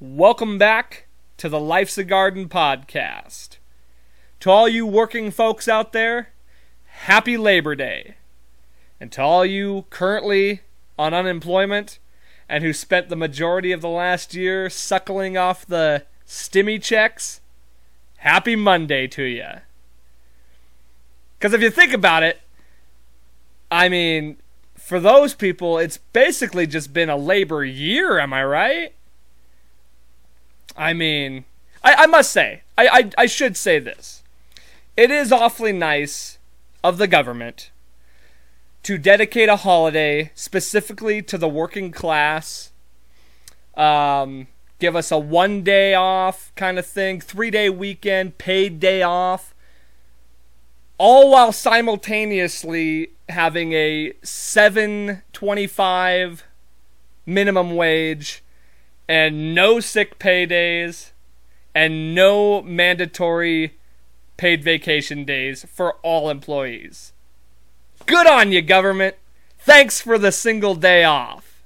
Welcome back to the Life's a Garden podcast. To all you working folks out there, happy Labor Day. And to all you currently on unemployment and who spent the majority of the last year suckling off the stimmy checks, happy Monday to you. Because if you think about it, I mean, for those people, it's basically just been a labor year, am I right? I mean, I, I must say, I, I, I should say this. It is awfully nice of the government to dedicate a holiday specifically to the working class. Um, give us a one day off kind of thing, three day weekend, paid day off, all while simultaneously having a 725 minimum wage and no sick pay days and no mandatory paid vacation days for all employees. Good on you, government. Thanks for the single day off.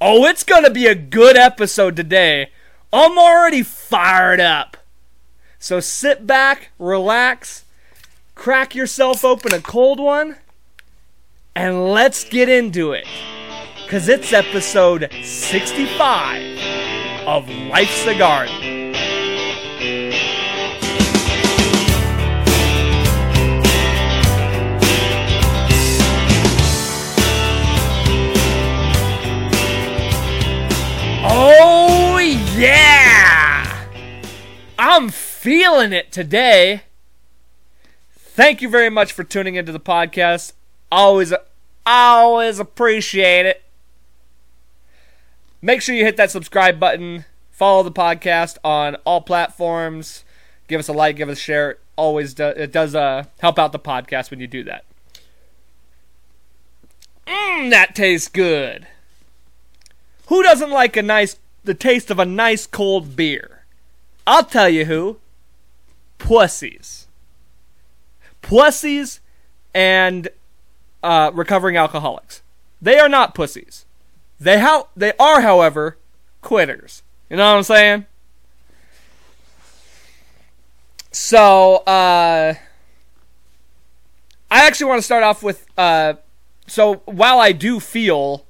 Oh, it's going to be a good episode today. I'm already fired up. So sit back, relax, crack yourself open a cold one, and let's get into it. Because it's episode 65 of Life's a Garden. Oh, yeah! I'm feeling it today. Thank you very much for tuning into the podcast. Always, always appreciate it. Make sure you hit that subscribe button. Follow the podcast on all platforms. Give us a like, give us a share. Always, do, it does uh, help out the podcast when you do that. Mmm, that tastes good. Who doesn't like a nice the taste of a nice cold beer? I'll tell you who. Pussies. Pussies and uh, recovering alcoholics. They are not pussies. They how they are, however, quitters. You know what I'm saying? So, uh, I actually want to start off with. Uh, so while I do feel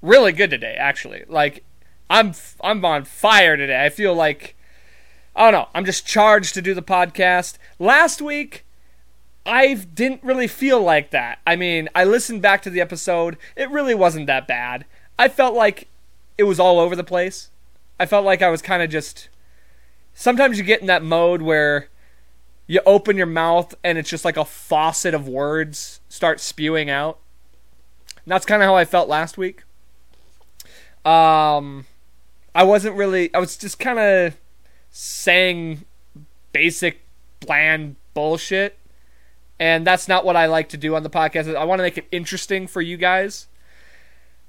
really good today, actually, like I'm I'm on fire today. I feel like I don't know. I'm just charged to do the podcast. Last week, I didn't really feel like that. I mean, I listened back to the episode. It really wasn't that bad. I felt like it was all over the place. I felt like I was kind of just. Sometimes you get in that mode where you open your mouth and it's just like a faucet of words start spewing out. And that's kind of how I felt last week. Um, I wasn't really. I was just kind of saying basic, bland bullshit, and that's not what I like to do on the podcast. I want to make it interesting for you guys.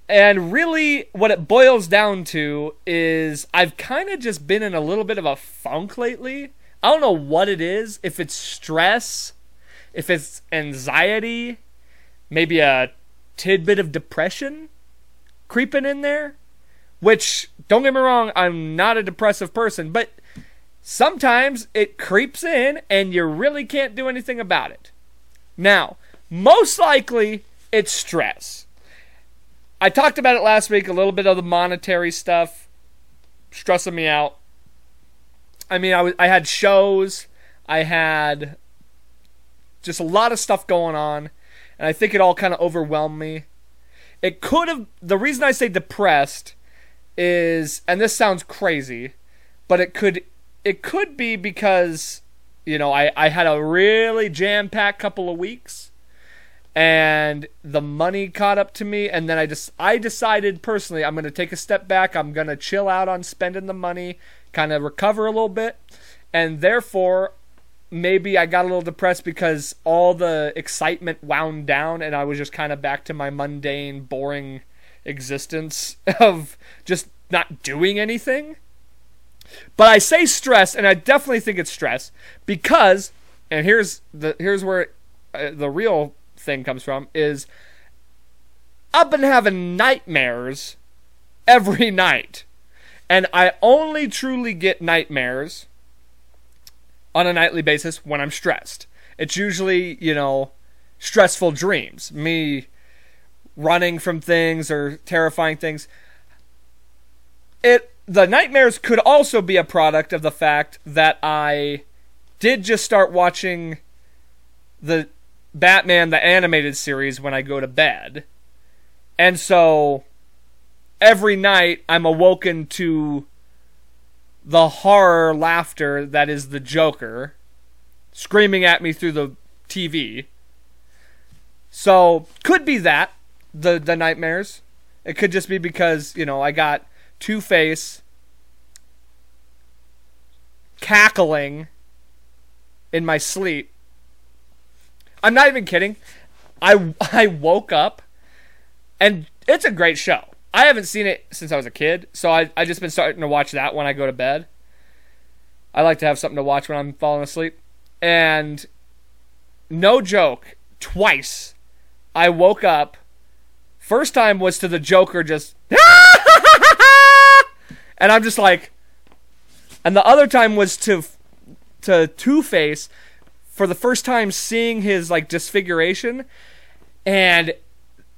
And really, what it boils down to is I've kind of just been in a little bit of a funk lately. I don't know what it is. If it's stress, if it's anxiety, maybe a tidbit of depression creeping in there. Which, don't get me wrong, I'm not a depressive person, but sometimes it creeps in and you really can't do anything about it. Now, most likely it's stress. I talked about it last week, a little bit of the monetary stuff stressing me out. I mean, I, was, I had shows, I had just a lot of stuff going on, and I think it all kind of overwhelmed me. It could have, the reason I say depressed is, and this sounds crazy, but it could it could be because you know I I had a really jam packed couple of weeks, and the money caught up to me, and then I just I decided personally I'm gonna take a step back. I'm gonna chill out on spending the money, kind of recover a little bit, and therefore maybe I got a little depressed because all the excitement wound down and I was just kind of back to my mundane, boring existence of just not doing anything. But I say stress, and I definitely think it's stress because, and here's the here's where uh, the real thing comes from is I've been having nightmares every night And I only truly get nightmares on a nightly basis when I'm stressed. It's usually, you know, stressful dreams. Me running from things or terrifying things. It the nightmares could also be a product of the fact that I did just start watching the Batman the animated series when I go to bed. And so every night I'm awoken to the horror laughter that is the Joker screaming at me through the TV. So could be that the the nightmares. It could just be because, you know, I got Two Face cackling in my sleep. I'm not even kidding. I I woke up and it's a great show. I haven't seen it since I was a kid, so I I just been starting to watch that when I go to bed. I like to have something to watch when I'm falling asleep. And no joke, twice I woke up. First time was to the Joker just ah! And I'm just like and the other time was to to Two Face for the first time seeing his like disfiguration and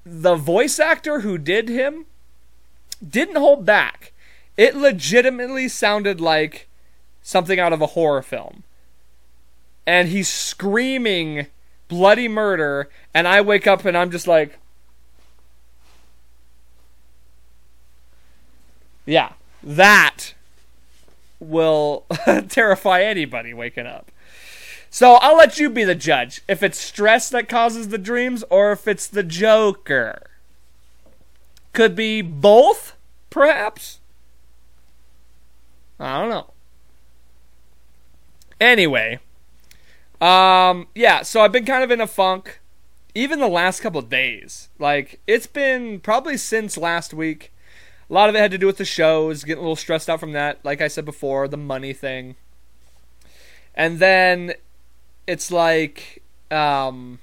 the voice actor who did him didn't hold back. It legitimately sounded like something out of a horror film. And he's screaming bloody murder and I wake up and I'm just like Yeah, that will terrify anybody waking up. So I'll let you be the judge if it's stress that causes the dreams or if it's the Joker. Could be both, perhaps. I don't know. Anyway, um, yeah. So I've been kind of in a funk, even the last couple days. Like it's been probably since last week. A lot of it had to do with the shows, getting a little stressed out from that. Like I said before, the money thing. And then it's like um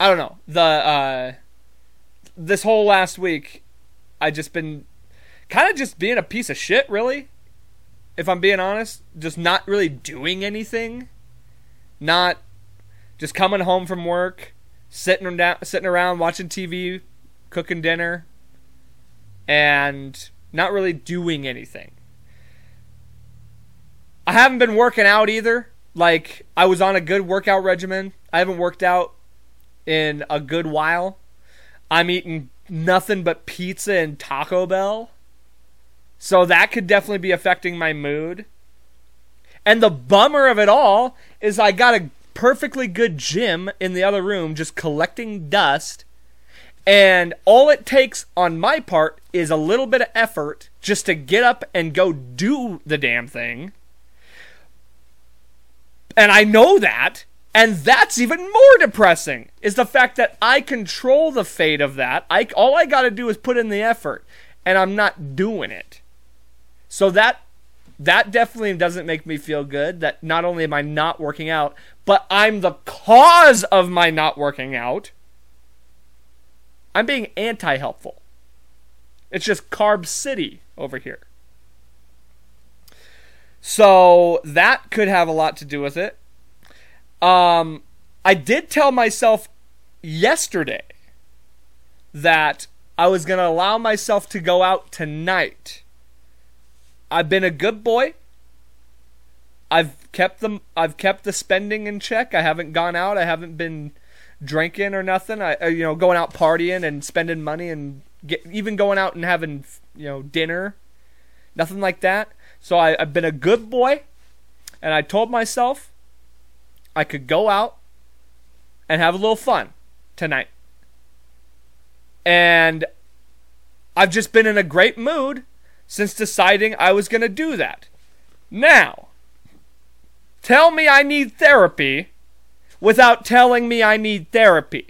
I don't know. The uh this whole last week I just been kind of just being a piece of shit, really. If I'm being honest, just not really doing anything. Not just coming home from work, sitting down sitting around watching TV, cooking dinner and not really doing anything. I haven't been working out either. Like I was on a good workout regimen. I haven't worked out in a good while. I'm eating nothing but pizza and Taco Bell. So that could definitely be affecting my mood. And the bummer of it all is I got a perfectly good gym in the other room just collecting dust. And all it takes on my part is a little bit of effort just to get up and go do the damn thing. And I know that. And that's even more depressing is the fact that I control the fate of that. I all I got to do is put in the effort and I'm not doing it. So that that definitely doesn't make me feel good that not only am I not working out, but I'm the cause of my not working out. I'm being anti-helpful. It's just carb city over here. So that could have a lot to do with it. Um, I did tell myself yesterday that I was going to allow myself to go out tonight. I've been a good boy. I've kept them I've kept the spending in check. I haven't gone out. I haven't been drinking or nothing. I uh, you know going out partying and spending money and get, even going out and having you know dinner. Nothing like that. So I, I've been a good boy, and I told myself I could go out and have a little fun tonight. And I've just been in a great mood since deciding I was going to do that. Now, tell me I need therapy without telling me I need therapy.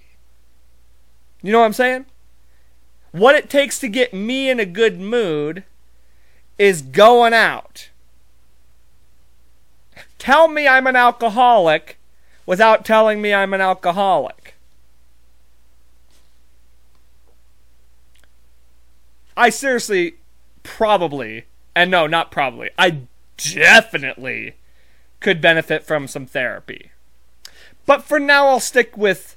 You know what I'm saying? What it takes to get me in a good mood is going out. Tell me I'm an alcoholic without telling me I'm an alcoholic. I seriously probably, and no, not probably, I definitely could benefit from some therapy. But for now, I'll stick with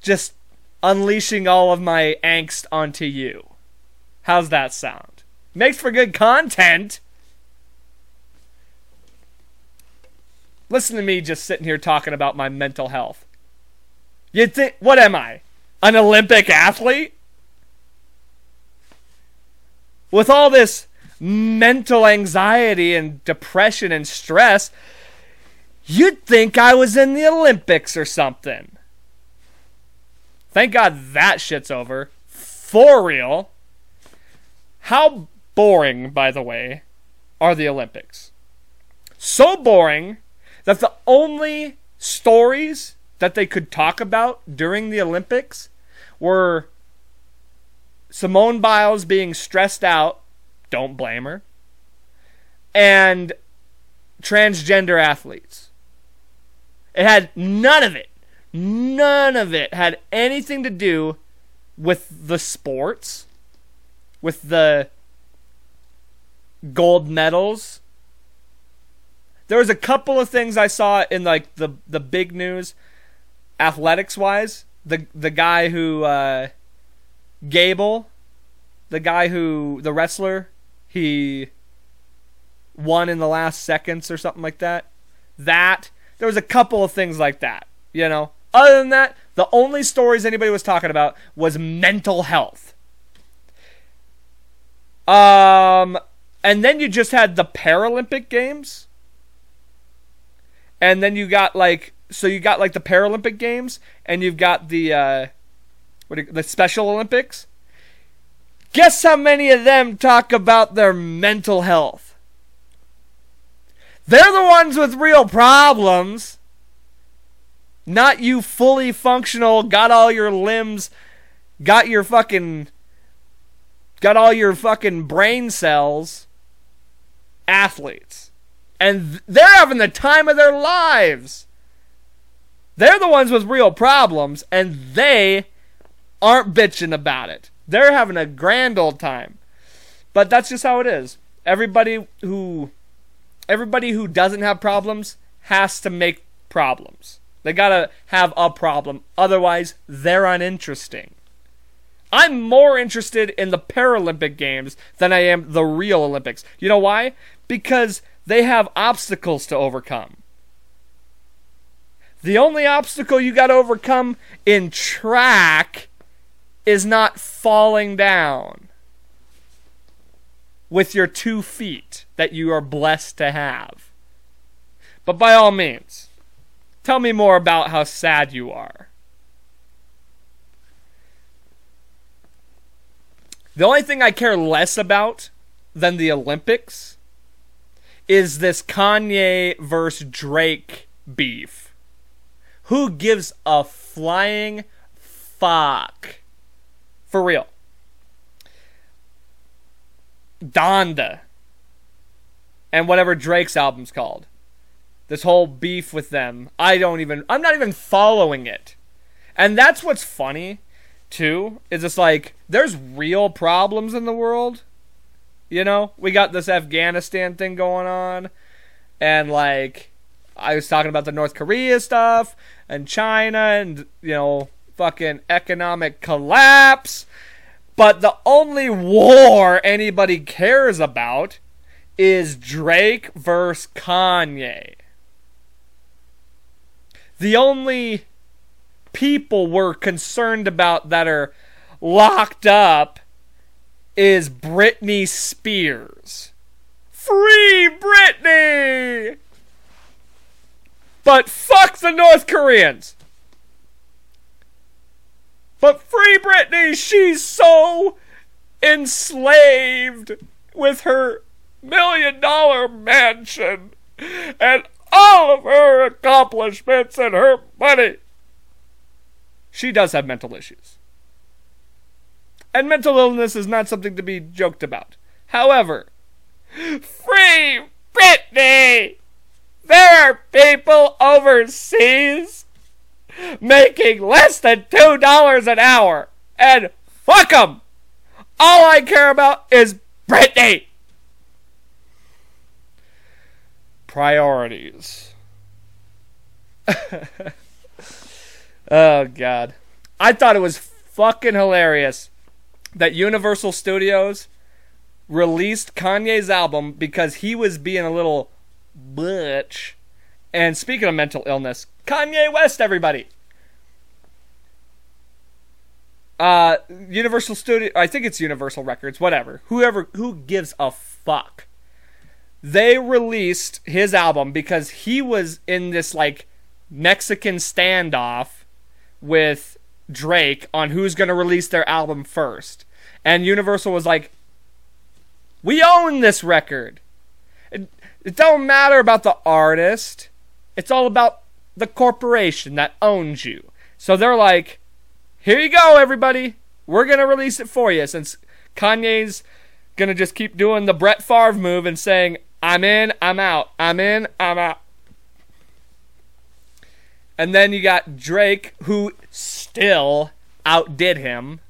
just unleashing all of my angst onto you. How's that sound? Makes for good content. Listen to me just sitting here talking about my mental health. You think, what am I? An Olympic athlete? With all this mental anxiety and depression and stress, you'd think I was in the Olympics or something. Thank God that shit's over. For real. How boring, by the way, are the Olympics? So boring that the only stories that they could talk about during the Olympics were Simone Biles being stressed out, don't blame her, and transgender athletes. It had none of it, none of it had anything to do with the sports, with the gold medals. There was a couple of things I saw in like the the big news, athletics wise. The the guy who uh, Gable, the guy who the wrestler, he won in the last seconds or something like that. That there was a couple of things like that. You know, other than that, the only stories anybody was talking about was mental health. Um, and then you just had the Paralympic Games. And then you got like so you got like the Paralympic Games and you've got the uh what the Special Olympics. Guess how many of them talk about their mental health? They're the ones with real problems. Not you fully functional, got all your limbs, got your fucking got all your fucking brain cells athletes. And they're having the time of their lives. They're the ones with real problems, and they aren't bitching about it. They're having a grand old time. But that's just how it is. Everybody who everybody who doesn't have problems has to make problems. They gotta have a problem. Otherwise, they're uninteresting. I'm more interested in the Paralympic Games than I am the real Olympics. You know why? Because they have obstacles to overcome. The only obstacle you got to overcome in track is not falling down with your two feet that you are blessed to have. But by all means, tell me more about how sad you are. The only thing I care less about than the Olympics is this Kanye versus Drake beef. Who gives a flying fuck? For real. Donda. And whatever Drake's album's called. This whole beef with them. I don't even I'm not even following it. And that's what's funny too. Is it's like there's real problems in the world. You know, we got this Afghanistan thing going on and like I was talking about the North Korea stuff and China and you know fucking economic collapse. But the only war anybody cares about is Drake versus Kanye. The only people we're concerned about that are locked up is Britney Spears. Free Britney! But fuck the North Koreans! But free Britney, she's so enslaved with her million dollar mansion and all of her accomplishments and her money. She does have mental issues. And mental illness is not something to be joked about. However, free Britney! There are people overseas making less than $2 an hour. And fuck them! All I care about is Britney! Priorities. oh, God. I thought it was fucking hilarious that Universal Studios released Kanye's album because he was being a little butch. And speaking of mental illness, Kanye West, everybody. Uh, Universal Studio, I think it's Universal Records, whatever. Whoever, who gives a fuck? They released his album because he was in this like Mexican standoff with Drake on who's going to release their album first. And Universal was like, we own this record. It, it don't matter about the artist. It's all about the corporation that owns you. So they're like, here you go, everybody. We're going to release it for you since Kanye's going to just keep doing the Brett Favre move and saying, I'm in, I'm out. I'm in, I'm out. And then you got Drake, who still outdid him.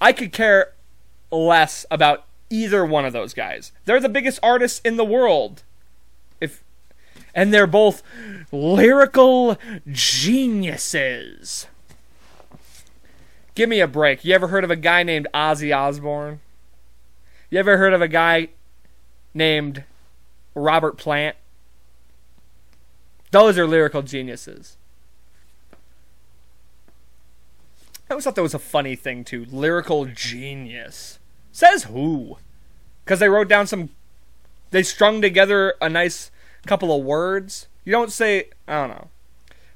I could care less about either one of those guys. They're the biggest artists in the world. And they're both lyrical geniuses. Give me a break. You ever heard of a guy named Ozzy Osbourne? You ever heard of a guy named Robert Plant? Those are lyrical geniuses. I always thought that was a funny thing too. Lyrical genius. Says who? Because they wrote down some. They strung together a nice couple of words. You don't say, I don't know,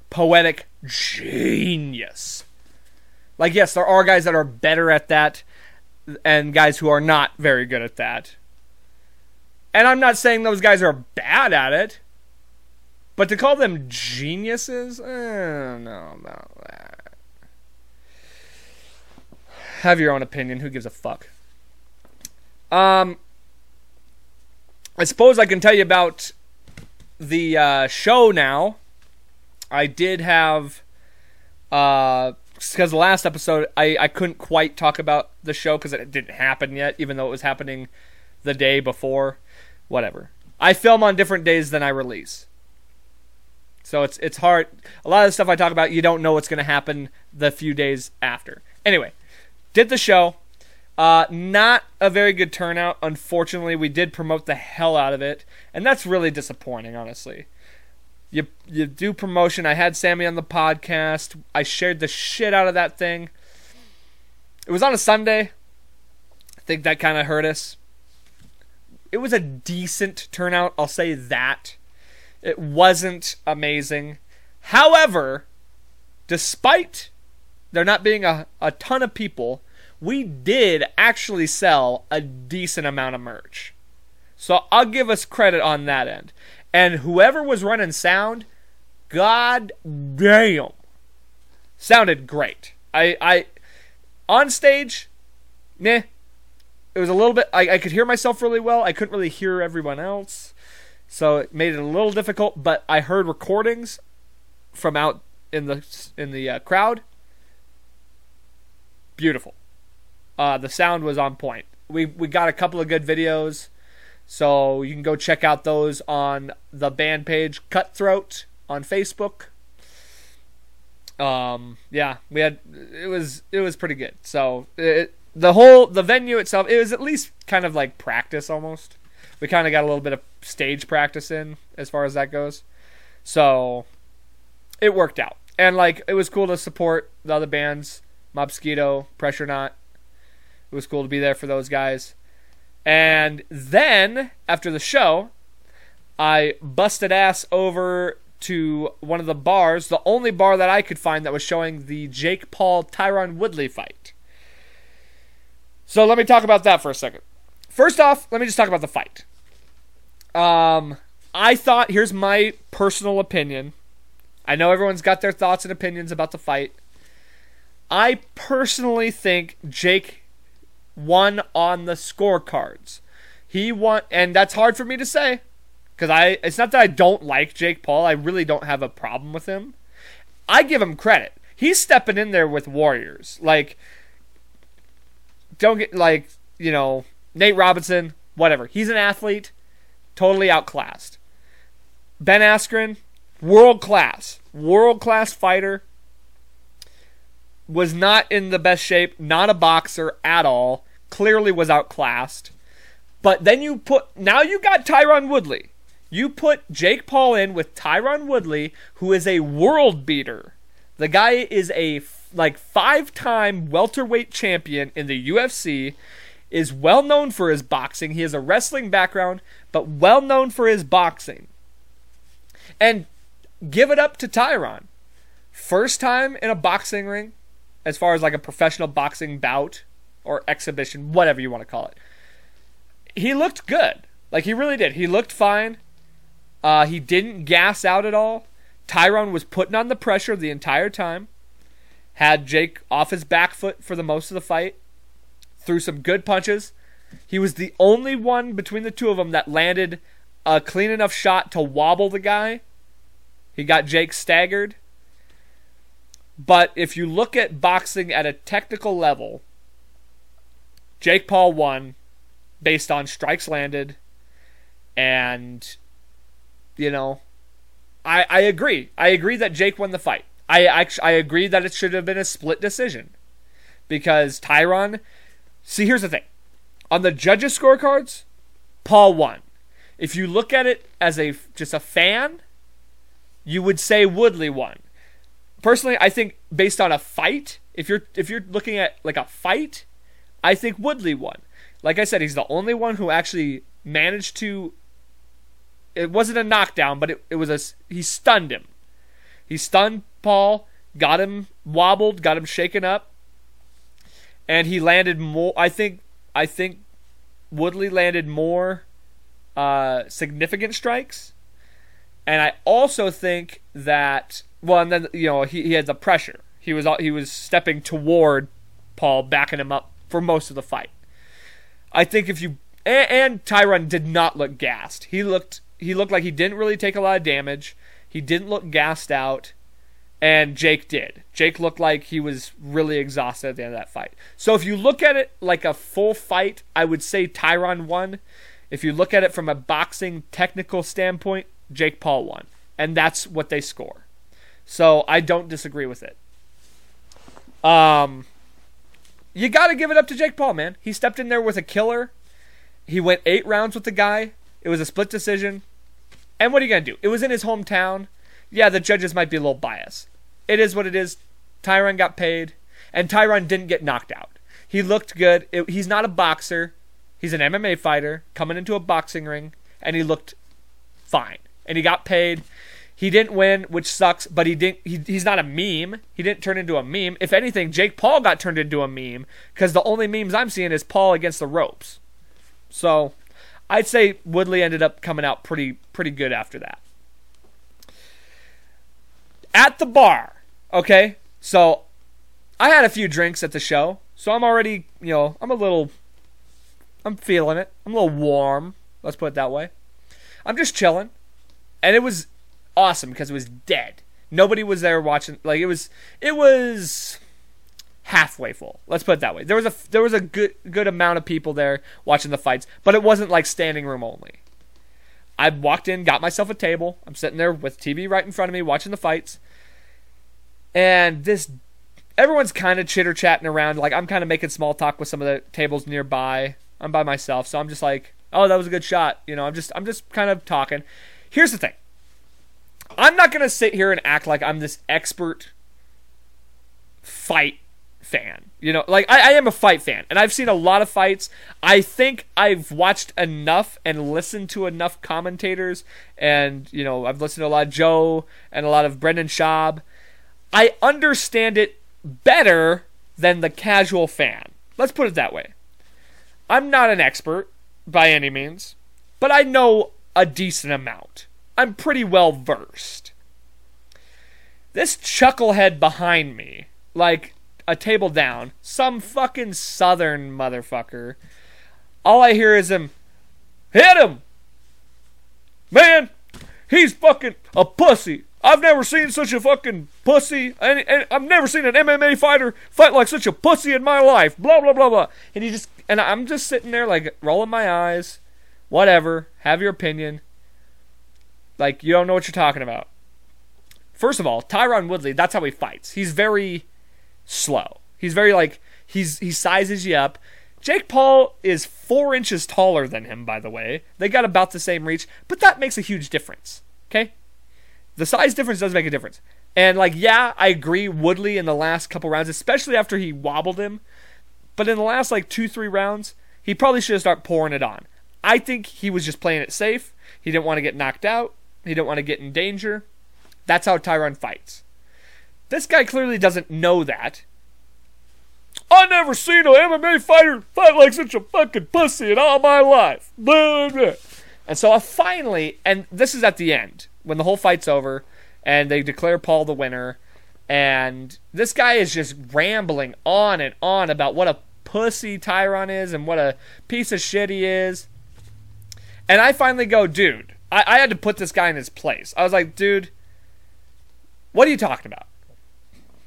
poetic genius. Like, yes, there are guys that are better at that and guys who are not very good at that. And I'm not saying those guys are bad at it. But to call them geniuses? I don't know about that. Have your own opinion. Who gives a fuck? Um, I suppose I can tell you about the uh, show now. I did have, uh, because the last episode I, I couldn't quite talk about the show because it didn't happen yet, even though it was happening the day before. Whatever. I film on different days than I release. So it's it's hard. A lot of the stuff I talk about, you don't know what's going to happen the few days after. Anyway, did the show. Uh, not a very good turnout. Unfortunately, we did promote the hell out of it, and that's really disappointing, honestly. You you do promotion. I had Sammy on the podcast. I shared the shit out of that thing. It was on a Sunday. I think that kind of hurt us. It was a decent turnout, I'll say that. It wasn't amazing. However, despite there not being a, a ton of people, we did actually sell a decent amount of merch. So I'll give us credit on that end. And whoever was running sound, god damn, sounded great. I, I, on stage, meh. It was a little bit. I, I could hear myself really well. I couldn't really hear everyone else, so it made it a little difficult. But I heard recordings from out in the in the uh, crowd. Beautiful. Uh, the sound was on point. We we got a couple of good videos, so you can go check out those on the band page Cutthroat on Facebook. Um, yeah, we had it was it was pretty good. So it, the whole the venue itself it was at least kind of like practice almost. We kind of got a little bit of stage practice in as far as that goes. So it worked out. And like it was cool to support the other bands, Mobsquito, Pressure Not, it was cool to be there for those guys. And then, after the show, I busted ass over to one of the bars, the only bar that I could find that was showing the Jake Paul Tyron Woodley fight. So let me talk about that for a second. First off, let me just talk about the fight. Um, I thought, here's my personal opinion. I know everyone's got their thoughts and opinions about the fight. I personally think Jake won on the scorecards. He won, and that's hard for me to say because I. It's not that I don't like Jake Paul. I really don't have a problem with him. I give him credit. He's stepping in there with Warriors. Like don't get like you know Nate Robinson, whatever. He's an athlete, totally outclassed. Ben Askren, world class, world class fighter. Was not in the best shape, not a boxer at all. Clearly was outclassed. But then you put now you got Tyron Woodley. You put Jake Paul in with Tyron Woodley, who is a world beater. The guy is a like five-time welterweight champion in the UFC, is well known for his boxing. He has a wrestling background, but well known for his boxing. And give it up to Tyron. First time in a boxing ring, as far as like a professional boxing bout or exhibition, whatever you want to call it. He looked good. Like he really did. He looked fine. Uh, he didn't gas out at all. Tyron was putting on the pressure the entire time. Had Jake off his back foot for the most of the fight. Threw some good punches. He was the only one between the two of them that landed a clean enough shot to wobble the guy. He got Jake staggered. But if you look at boxing at a technical level, Jake Paul won based on strikes landed and you know I I agree. I agree that Jake won the fight. I actually I agree that it should have been a split decision. Because Tyron See, here's the thing. On the judges scorecards, Paul won. If you look at it as a just a fan, you would say Woodley won. Personally, I think based on a fight, if you're if you're looking at like a fight, I think Woodley won. Like I said, he's the only one who actually managed to. It wasn't a knockdown, but it, it was a. He stunned him. He stunned Paul, got him wobbled, got him shaken up, and he landed more. I think. I think Woodley landed more uh, significant strikes, and I also think that. Well, and then you know he, he had the pressure. He was he was stepping toward Paul, backing him up for most of the fight. I think if you and, and Tyron did not look gassed. He looked he looked like he didn't really take a lot of damage. He didn't look gassed out, and Jake did. Jake looked like he was really exhausted at the end of that fight. So if you look at it like a full fight, I would say Tyron won. If you look at it from a boxing technical standpoint, Jake Paul won. And that's what they score. So I don't disagree with it. Um you got to give it up to Jake Paul, man. He stepped in there with a killer. He went eight rounds with the guy. It was a split decision. And what are you going to do? It was in his hometown. Yeah, the judges might be a little biased. It is what it is. Tyron got paid, and Tyron didn't get knocked out. He looked good. It, he's not a boxer. He's an MMA fighter coming into a boxing ring, and he looked fine. And he got paid. He didn't win, which sucks, but he didn't he, he's not a meme. He didn't turn into a meme. If anything, Jake Paul got turned into a meme cuz the only memes I'm seeing is Paul against the ropes. So, I'd say Woodley ended up coming out pretty pretty good after that. At the bar, okay? So, I had a few drinks at the show, so I'm already, you know, I'm a little I'm feeling it. I'm a little warm. Let's put it that way. I'm just chilling. And it was awesome because it was dead. Nobody was there watching. Like it was, it was halfway full. Let's put it that way. There was a there was a good good amount of people there watching the fights, but it wasn't like standing room only. I walked in, got myself a table. I'm sitting there with TV right in front of me watching the fights. And this everyone's kind of chitter chatting around. Like I'm kind of making small talk with some of the tables nearby. I'm by myself, so I'm just like, "Oh, that was a good shot." You know, I'm just I'm just kind of talking. Here's the thing. I'm not going to sit here and act like I'm this expert fight fan. You know, like I, I, am a fight fan, and I've seen a lot of fights. I think I've watched enough and listened to enough commentators, and you know, I've listened to a lot of Joe and a lot of Brendan Schaub. I understand it better than the casual fan. Let's put it that way. I'm not an expert by any means, but I know a decent amount. I'm pretty well versed. This chucklehead behind me, like a table down, some fucking southern motherfucker. All I hear is him, hit him! Man, he's fucking a pussy. I've never seen such a fucking pussy, and, and I've never seen an MMA fighter fight like such a pussy in my life. Blah blah blah blah. And he just and I'm just sitting there like rolling my eyes. Whatever. Have your opinion. Like you don't know what you're talking about. First of all, Tyron Woodley, that's how he fights. He's very slow. He's very like he's he sizes you up. Jake Paul is four inches taller than him, by the way. They got about the same reach, but that makes a huge difference. Okay? The size difference does make a difference. And like, yeah, I agree. Woodley in the last couple rounds, especially after he wobbled him, but in the last like two, three rounds, he probably should have started pouring it on. I think he was just playing it safe. He didn't want to get knocked out. He didn't want to get in danger. That's how Tyron fights. This guy clearly doesn't know that. I never seen an MMA fighter fight like such a fucking pussy in all my life. And so I finally, and this is at the end when the whole fight's over, and they declare Paul the winner, and this guy is just rambling on and on about what a pussy Tyron is and what a piece of shit he is. And I finally go, dude, I, I had to put this guy in his place. I was like, dude, what are you talking about?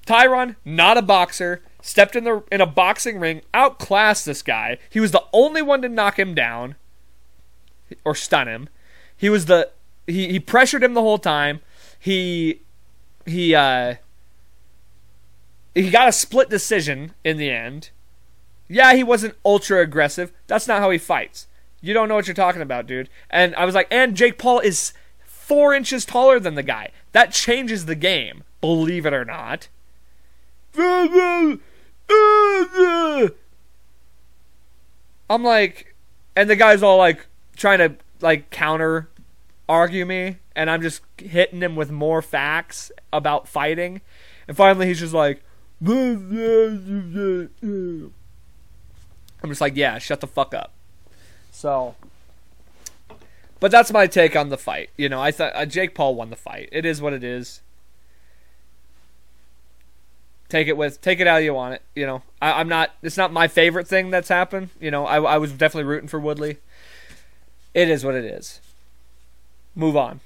Tyron, not a boxer, stepped in the in a boxing ring, outclassed this guy. He was the only one to knock him down or stun him. He was the he, he pressured him the whole time. He he uh he got a split decision in the end. Yeah, he wasn't ultra aggressive. That's not how he fights. You don't know what you're talking about, dude. And I was like, and Jake Paul is four inches taller than the guy. That changes the game, believe it or not. I'm like, and the guy's all like trying to like counter argue me, and I'm just hitting him with more facts about fighting. And finally, he's just like, I'm just like, yeah, shut the fuck up. So, but that's my take on the fight. You know, I thought uh, Jake Paul won the fight. It is what it is. Take it with, take it how you want it. You know, I, am not. It's not my favorite thing that's happened. You know, I, I was definitely rooting for Woodley. It is what it is. Move on,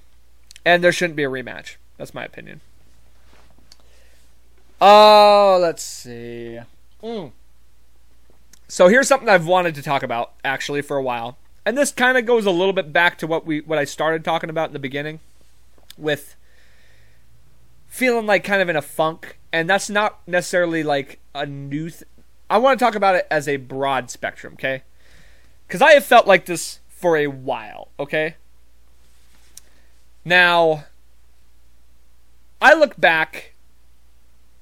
and there shouldn't be a rematch. That's my opinion. Oh, let's see. Mm. So here's something I've wanted to talk about actually for a while. And this kind of goes a little bit back to what we what I started talking about in the beginning with feeling like kind of in a funk and that's not necessarily like a new th- I want to talk about it as a broad spectrum, okay? Cuz I have felt like this for a while, okay? Now I look back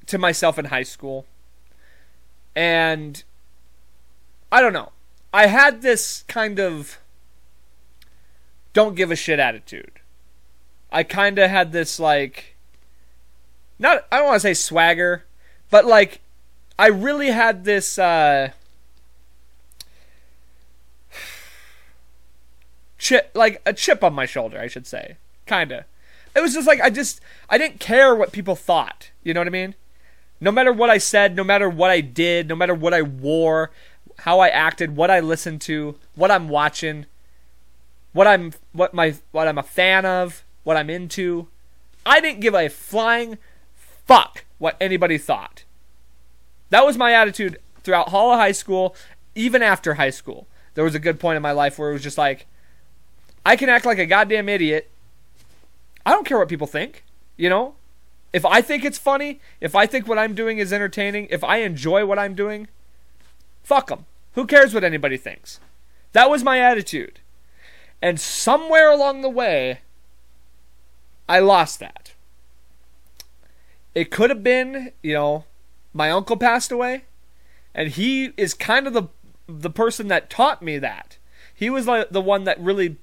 to myself in high school and I don't know. I had this kind of don't give a shit attitude. I kind of had this like not I don't want to say swagger, but like I really had this uh chip like a chip on my shoulder, I should say. Kind of. It was just like I just I didn't care what people thought. You know what I mean? No matter what I said, no matter what I did, no matter what I wore, how I acted, what I listened to, what I'm watching, what I'm what my what I'm a fan of, what I'm into. I didn't give a flying fuck what anybody thought. That was my attitude throughout all of high school, even after high school. There was a good point in my life where it was just like I can act like a goddamn idiot. I don't care what people think, you know? If I think it's funny, if I think what I'm doing is entertaining, if I enjoy what I'm doing, Fuck them. Who cares what anybody thinks? That was my attitude. And somewhere along the way, I lost that. It could have been, you know, my uncle passed away, and he is kind of the the person that taught me that. He was like the one that really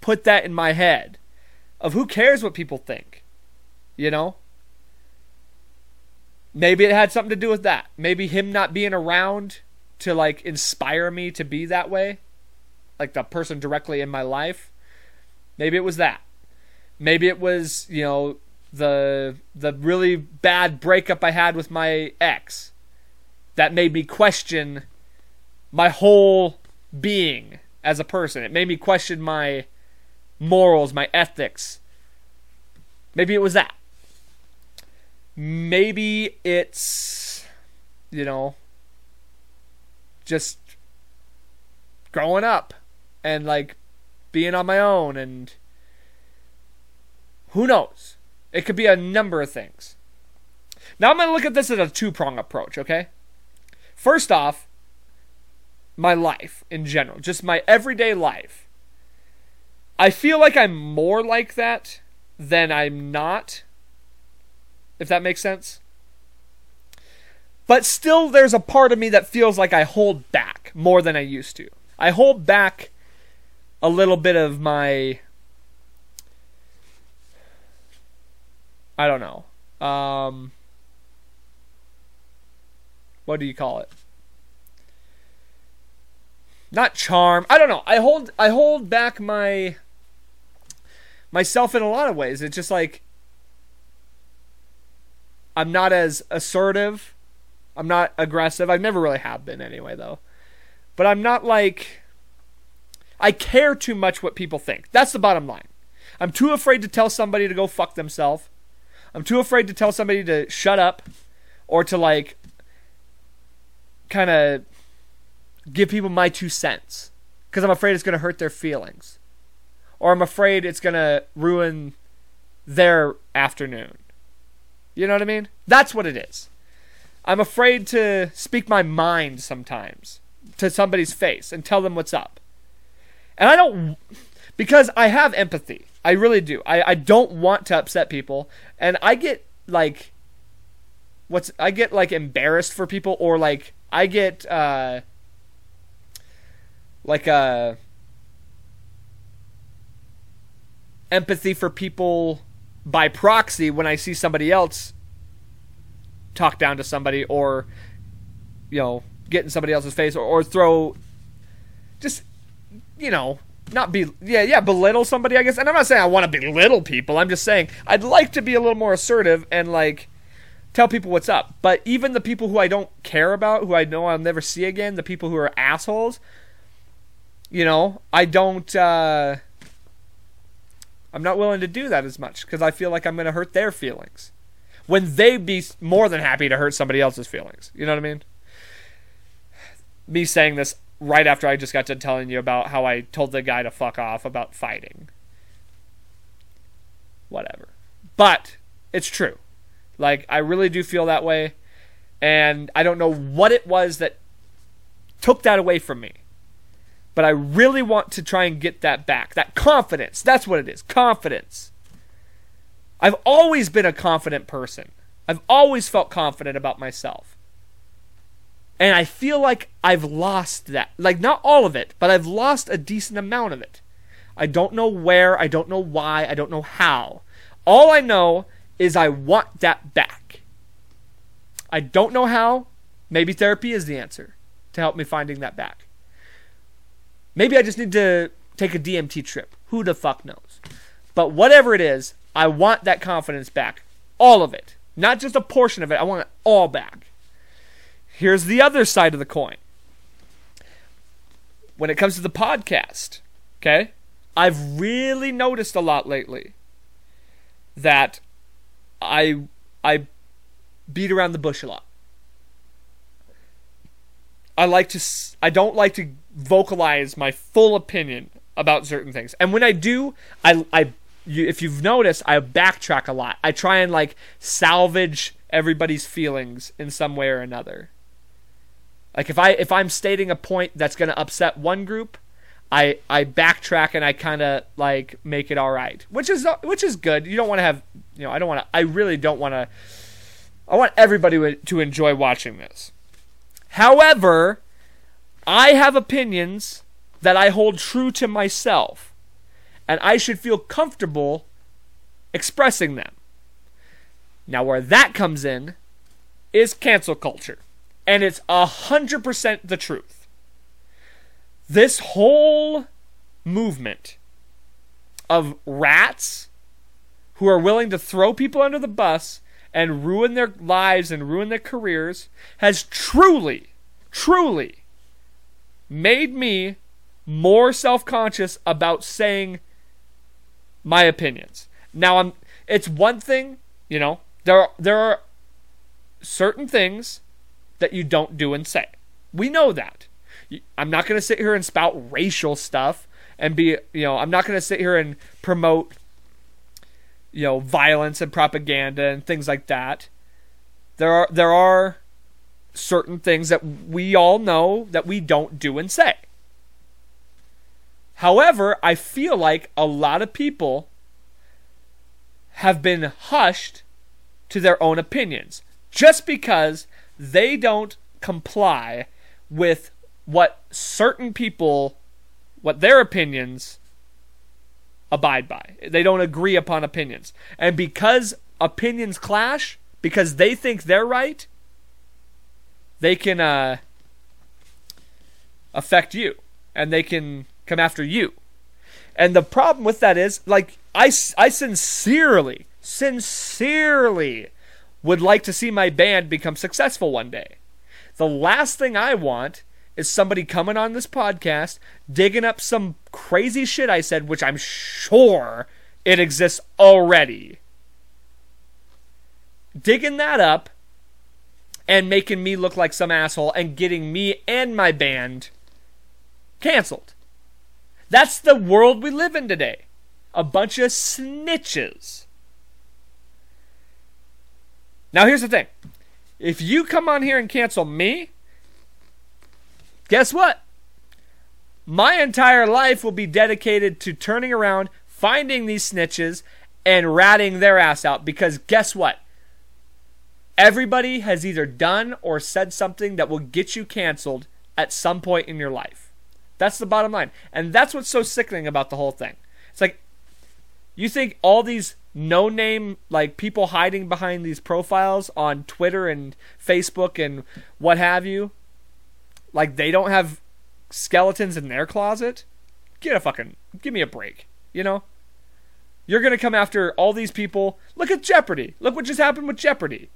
put that in my head of who cares what people think. You know? Maybe it had something to do with that. Maybe him not being around to like inspire me to be that way, like the person directly in my life. Maybe it was that. Maybe it was, you know, the the really bad breakup I had with my ex that made me question my whole being as a person. It made me question my morals, my ethics. Maybe it was that. maybe it's you know just growing up and like being on my own and who knows? It could be a number of things. Now i'm going to look at this as a two-prong approach okay? First off my life in general just my everyday life. I feel like i'm more like that than i'm not if that makes sense but still there's a part of me that feels like I hold back more than I used to. I hold back a little bit of my I don't know. Um what do you call it? Not charm. I don't know. I hold I hold back my myself in a lot of ways. It's just like I'm not as assertive I'm not aggressive. I've never really have been anyway, though. But I'm not like. I care too much what people think. That's the bottom line. I'm too afraid to tell somebody to go fuck themselves. I'm too afraid to tell somebody to shut up or to like kind of give people my two cents because I'm afraid it's going to hurt their feelings or I'm afraid it's going to ruin their afternoon. You know what I mean? That's what it is. I'm afraid to speak my mind sometimes to somebody's face and tell them what's up. And I don't, because I have empathy. I really do. I, I don't want to upset people. And I get like, what's, I get like embarrassed for people or like, I get, uh, like, uh, empathy for people by proxy when I see somebody else talk down to somebody or you know get in somebody else's face or, or throw just you know not be yeah yeah belittle somebody i guess. And i'm not saying i want to belittle people. I'm just saying i'd like to be a little more assertive and like tell people what's up. But even the people who i don't care about who i know i'll never see again the people who are assholes you know i don't uh i'm not willing to do that as much because i feel like i'm going to hurt their feelings when they'd be more than happy to hurt somebody else's feelings. You know what I mean? Me saying this right after I just got to telling you about how I told the guy to fuck off about fighting. Whatever. But it's true. Like I really do feel that way and I don't know what it was that took that away from me. But I really want to try and get that back. That confidence. That's what it is. Confidence. I've always been a confident person. I've always felt confident about myself. And I feel like I've lost that. Like, not all of it, but I've lost a decent amount of it. I don't know where, I don't know why, I don't know how. All I know is I want that back. I don't know how. Maybe therapy is the answer to help me finding that back. Maybe I just need to take a DMT trip. Who the fuck knows? But whatever it is, I want that confidence back. All of it. Not just a portion of it. I want it all back. Here's the other side of the coin. When it comes to the podcast, okay? I've really noticed a lot lately that I I beat around the bush a lot. I like to I don't like to vocalize my full opinion about certain things. And when I do, I I you, if you've noticed, I backtrack a lot. I try and like salvage everybody's feelings in some way or another. Like if I if I'm stating a point that's going to upset one group, I I backtrack and I kind of like make it all right, which is which is good. You don't want to have you know I don't want to I really don't want to. I want everybody to enjoy watching this. However, I have opinions that I hold true to myself and I should feel comfortable expressing them. Now, where that comes in is cancel culture, and it's a hundred percent the truth. This whole movement of rats who are willing to throw people under the bus and ruin their lives and ruin their careers has truly, truly made me more self conscious about saying my opinions. Now I'm it's one thing, you know, there are, there are certain things that you don't do and say. We know that. I'm not going to sit here and spout racial stuff and be, you know, I'm not going to sit here and promote, you know, violence and propaganda and things like that. There are there are certain things that we all know that we don't do and say. However, I feel like a lot of people have been hushed to their own opinions just because they don't comply with what certain people what their opinions abide by. They don't agree upon opinions. And because opinions clash, because they think they're right, they can uh, affect you and they can come after you. And the problem with that is, like, I, I sincerely, sincerely would like to see my band become successful one day. The last thing I want is somebody coming on this podcast, digging up some crazy shit I said, which I'm sure it exists already. Digging that up and making me look like some asshole and getting me and my band canceled. That's the world we live in today. A bunch of snitches. Now, here's the thing if you come on here and cancel me, guess what? My entire life will be dedicated to turning around, finding these snitches, and ratting their ass out because guess what? Everybody has either done or said something that will get you canceled at some point in your life. That's the bottom line. And that's what's so sickening about the whole thing. It's like you think all these no name like people hiding behind these profiles on Twitter and Facebook and what have you like they don't have skeletons in their closet? Get a fucking give me a break, you know? You're going to come after all these people. Look at Jeopardy. Look what just happened with Jeopardy.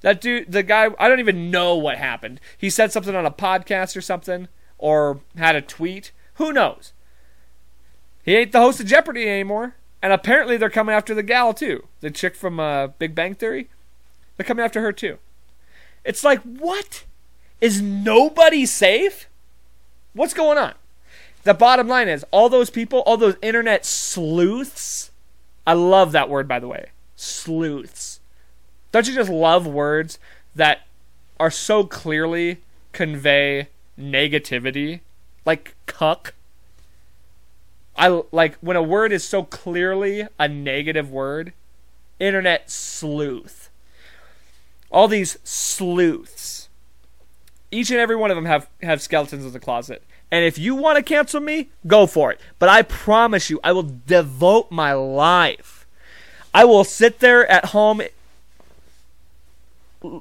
That dude, the guy, I don't even know what happened. He said something on a podcast or something, or had a tweet. Who knows? He ain't the host of Jeopardy anymore. And apparently they're coming after the gal too. The chick from uh, Big Bang Theory. They're coming after her too. It's like, what? Is nobody safe? What's going on? The bottom line is all those people, all those internet sleuths. I love that word, by the way. Sleuths. Don't you just love words that are so clearly convey negativity? Like cuck. I like when a word is so clearly a negative word. Internet sleuth. All these sleuths. Each and every one of them have have skeletons in the closet. And if you want to cancel me, go for it. But I promise you, I will devote my life. I will sit there at home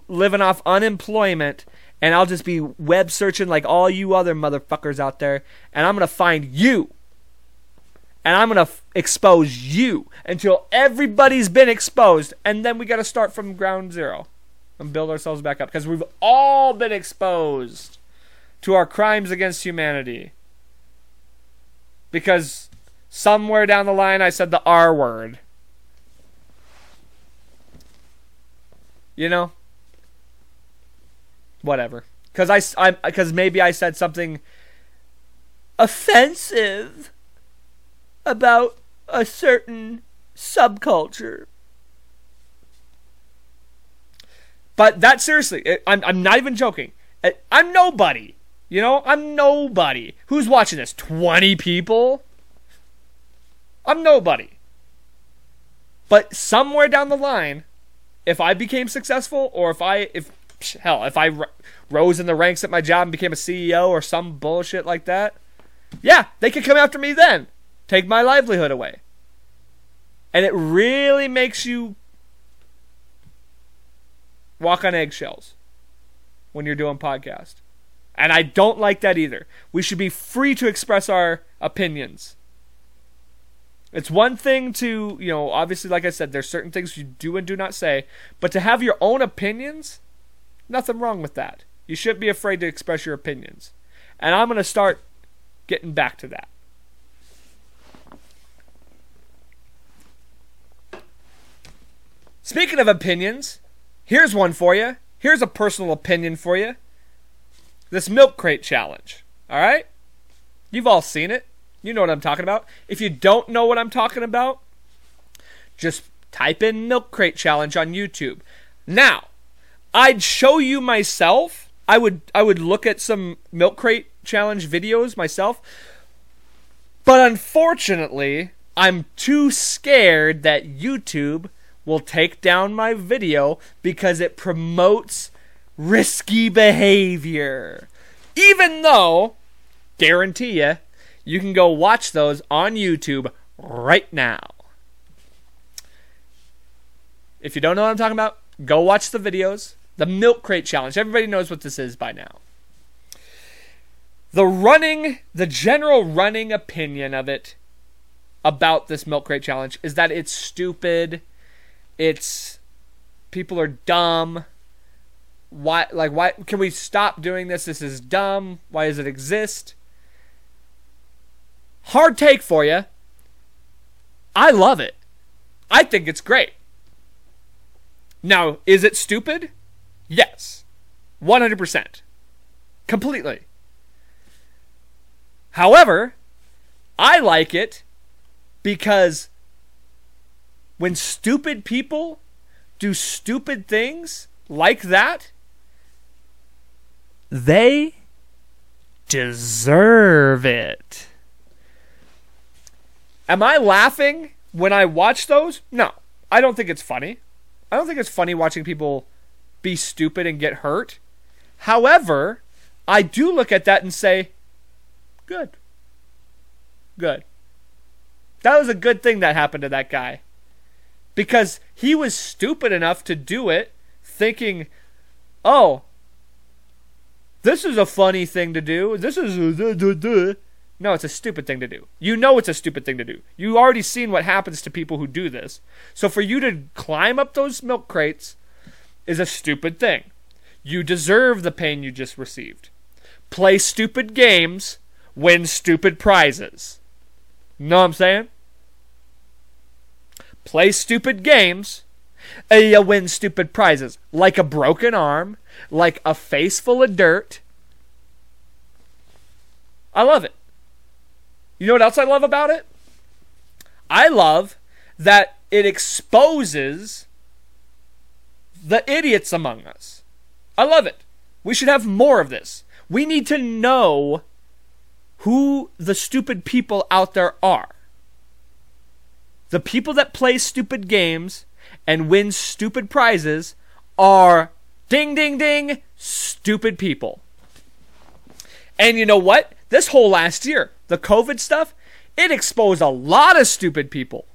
living off unemployment and I'll just be web searching like all you other motherfuckers out there and I'm to find you and I'm to f- expose you until everybody's been exposed. And then we got to start from ground zero and build ourselves back up because we've all been exposed to our crimes against humanity. Because somewhere down the line I said the R word. You know? Whatever. Because I, because maybe I said something offensive about a certain subculture. But that seriously, it, I'm I'm not even joking. I'm nobody. You know, I'm nobody. Who's watching this? 20 people? I'm nobody. But somewhere down the line, if I became successful or if I if hell, if I r- rose in the ranks at my job and became a CEO or some bullshit like that, yeah, they could come after me then take my livelihood away. And it really makes you walk on eggshells when you're doing podcast. And I don't like that either. We should be free to express our opinions. It's one thing to, you know, obviously, like I said, there's certain things you do and do not say, but to have your own opinions, nothing wrong with that. You shouldn't be afraid to express your opinions. And I'm going to start getting back to that. Speaking of opinions, here's one for you. here's a personal opinion for you. This milk crate challenge. All right? You've all seen it. You know what I'm talking about. If you don't know what I'm talking about, just type in milk crate challenge on YouTube. Now, I'd show you myself. I would I would look at some milk crate challenge videos myself. But unfortunately, I'm too scared that YouTube will take down my video because it promotes risky behavior. Even though, guarantee you, you can go watch those on YouTube right now. If you don't know what I'm talking about, go watch the videos. The Milk Crate Challenge. Everybody knows what this is by now. The running, the general running opinion of it about this Milk Crate Challenge is that it's stupid. It's people are dumb. Why like why can we stop doing this? This is dumb. Why does it exist? Hard take for you. I love it. I think it's great. Now, is it stupid? Yes. 100%. Completely. However, I like it because when stupid people do stupid things like that, they deserve it. Am I laughing when I watch those? No. I don't think it's funny. I don't think it's funny watching people be stupid and get hurt. However, I do look at that and say, good. Good. That was a good thing that happened to that guy. Because he was stupid enough to do it, thinking, oh, this is a funny thing to do. This is. No, it's a stupid thing to do. You know it's a stupid thing to do. You already seen what happens to people who do this. So for you to climb up those milk crates is a stupid thing. You deserve the pain you just received. Play stupid games, win stupid prizes. Know what I'm saying? Play stupid games, and you win stupid prizes. Like a broken arm, like a face full of dirt. I love it. You know what else I love about it? I love that it exposes the idiots among us. I love it. We should have more of this. We need to know who the stupid people out there are. The people that play stupid games and win stupid prizes are ding ding ding stupid people. And you know what? This whole last year, the COVID stuff, it exposed a lot of stupid people.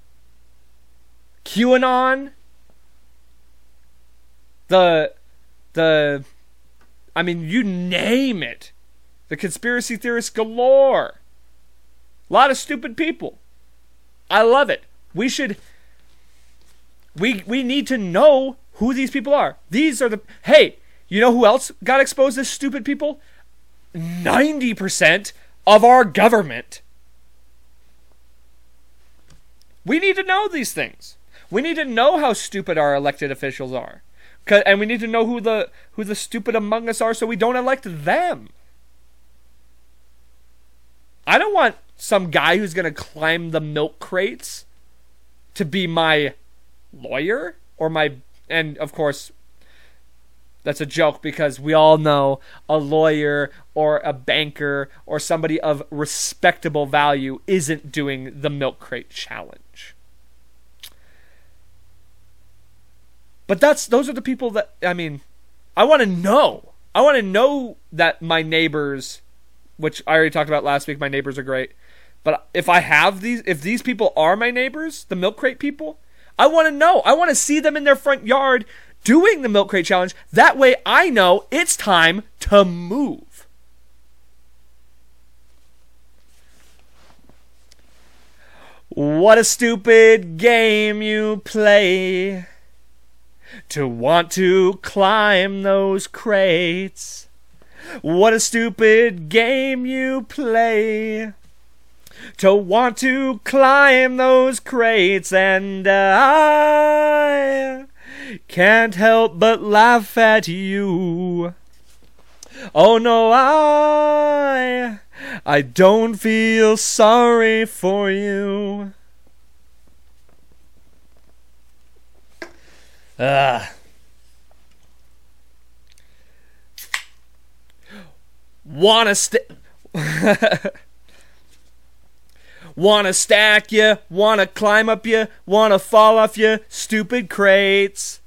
QAnon, the, the, I mean, you name it. The conspiracy theorists galore. A lot of stupid people. I love it. We should, we, we need to know who these people are. These are the, hey, you know who else got exposed as stupid people? 90% of our government. We need to know these things. We need to know how stupid our elected officials are. And we need to know who the who the stupid among us are so we don't elect them. I don't want some guy who's going to climb the milk crates to be my lawyer or my and of course that's a joke because we all know a lawyer or a banker or somebody of respectable value isn't doing the milk crate challenge. But that's those are the people that I mean, I want to know. I want to know that my neighbors, which I already talked about last week, my neighbors are great. But if I have these if these people are my neighbors, the milk crate people, I want to know. I want to see them in their front yard doing the milk crate challenge. That way I know it's time to move. What a stupid game you play to want to climb those crates. What a stupid game you play to want to climb those crates and I can't help but laugh at you. Oh no, I I don't feel sorry for you. Ugh. Wanna st Wanna stack ya, wanna climb up ya, wanna fall off ya, stupid crates.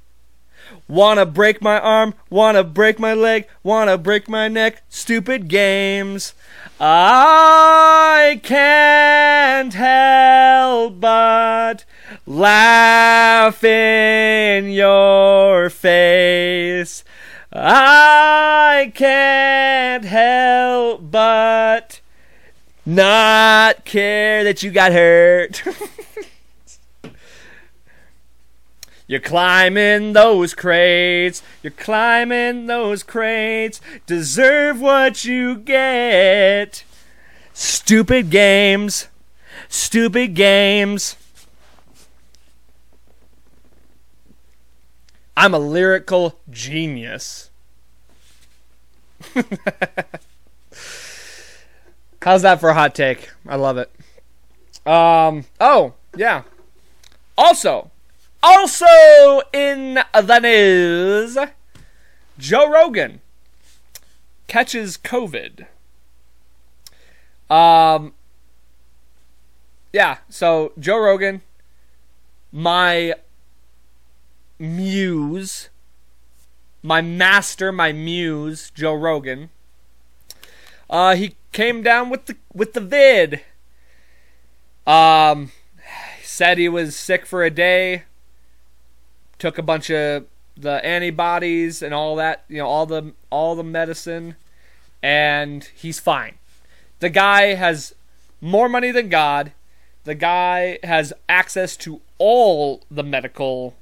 Wanna break my arm, wanna break my leg, wanna break my neck, stupid games. I can't help but laugh in your face. I can't help but not care that you got hurt. You're climbing those crates. You're climbing those crates. Deserve what you get. Stupid games. Stupid games. I'm a lyrical genius. How's that for a hot take? I love it. Um, oh, yeah. Also, also in the news, Joe Rogan catches COVID. Um, yeah, so Joe Rogan, my muse, my master, my muse, Joe Rogan. Uh, he came down with the with the vid. Um, said he was sick for a day. Took a bunch of the antibodies and all that, you know, all the all the medicine, and he's fine. The guy has more money than God. The guy has access to all the medical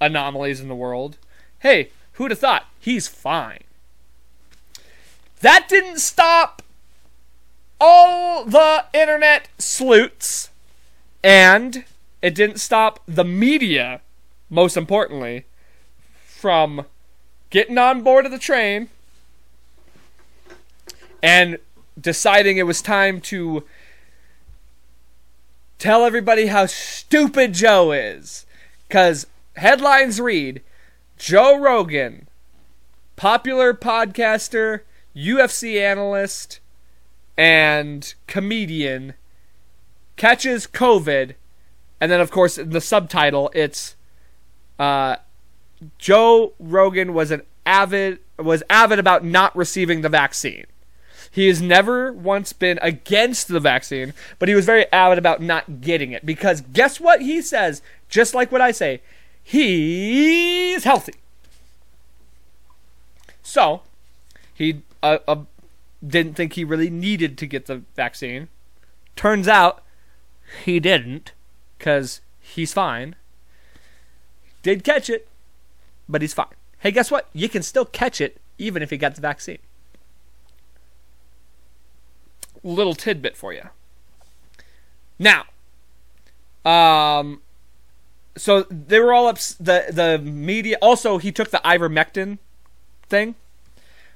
anomalies in the world. Hey, who'd have thought? He's fine. That didn't stop all the internet sleuths, and it didn't stop the media, most importantly, from getting on board of the train and deciding it was time to tell everybody how stupid Joe is. Because headlines read Joe Rogan, popular podcaster, UFC analyst, and comedian, catches COVID. And then, of course, in the subtitle, it's uh, Joe Rogan was an avid was avid about not receiving the vaccine. He has never once been against the vaccine, but he was very avid about not getting it because guess what he says? Just like what I say, he's healthy. So, he uh, uh, didn't think he really needed to get the vaccine. Turns out he didn't because he's fine. Did catch it, but he's fine. Hey, guess what? You can still catch it even if you got the vaccine. Little tidbit for you. Now, um, so they were all up. The the media also he took the ivermectin thing,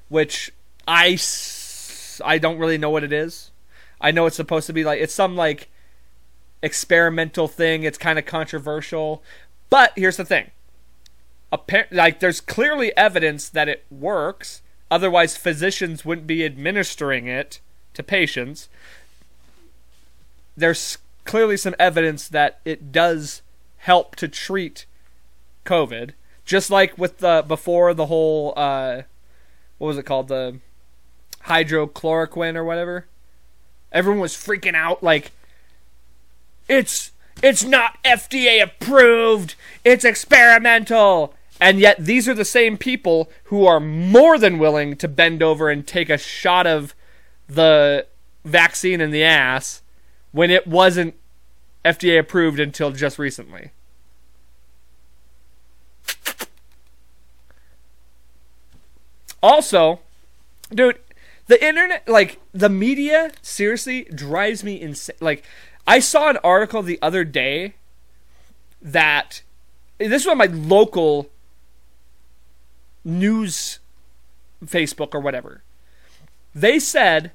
which I I don't really know what it is. I know it's supposed to be like it's some like experimental thing. It's kind of controversial, but here's the thing. Appar- like there's clearly evidence that it works. Otherwise, physicians wouldn't be administering it to patients. There's clearly some evidence that it does help to treat COVID. Just like with the before the whole uh, what was it called the hydrochloroquine or whatever. Everyone was freaking out like it's it's not FDA approved. It's experimental. And yet these are the same people who are more than willing to bend over and take a shot of the vaccine in the ass when it wasn't FDA approved until just recently. Also, dude, the internet, like the media, seriously drives me insane. Like, I saw an article the other day that this was on my local news Facebook or whatever. They said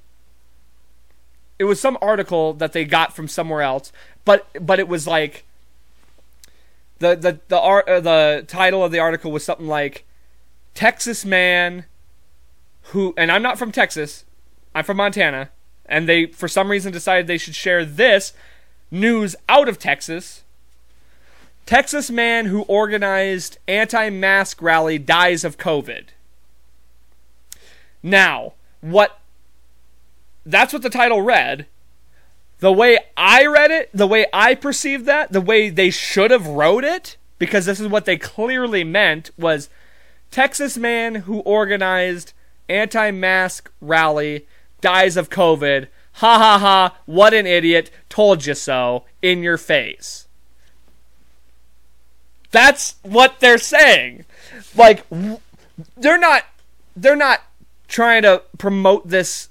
it was some article that they got from somewhere else, but but it was like the the the art uh, the title of the article was something like Texas man who and I'm not from Texas, I'm from Montana, and they for some reason decided they should share this news out of Texas. Texas man who organized anti-mask rally dies of COVID. Now, what that's what the title read. The way I read it, the way I perceived that, the way they should have wrote it, because this is what they clearly meant, was Texas man who organized anti mask rally dies of COVID. Ha ha ha, what an idiot. Told you so. In your face. That's what they're saying. Like, they're not, they're not trying to promote this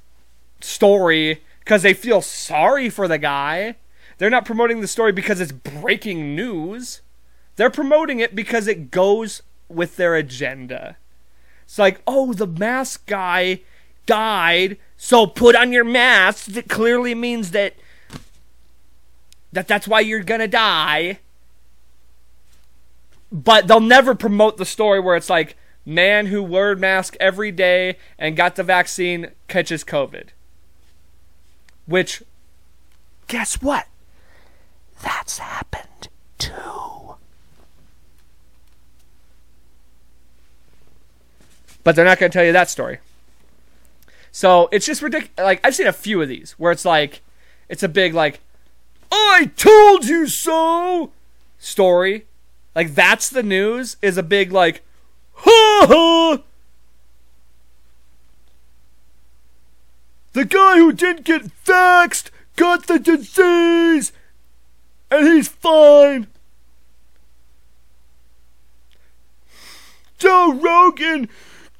story because they feel sorry for the guy. They're not promoting the story because it's breaking news. They're promoting it because it goes with their agenda. It's like, oh, the mask guy died, so put on your mask. That clearly means that that that's why you're gonna die. But they'll never promote the story where it's like, man who wore mask every day and got the vaccine catches COVID. Which, guess what? That's happened too. But they're not going to tell you that story. So it's just ridiculous. Like, I've seen a few of these where it's like, it's a big, like, I told you so story. Like, that's the news, is a big, like, ha ha The guy who didn't get vaxxed got the disease, and he's fine. Joe Rogan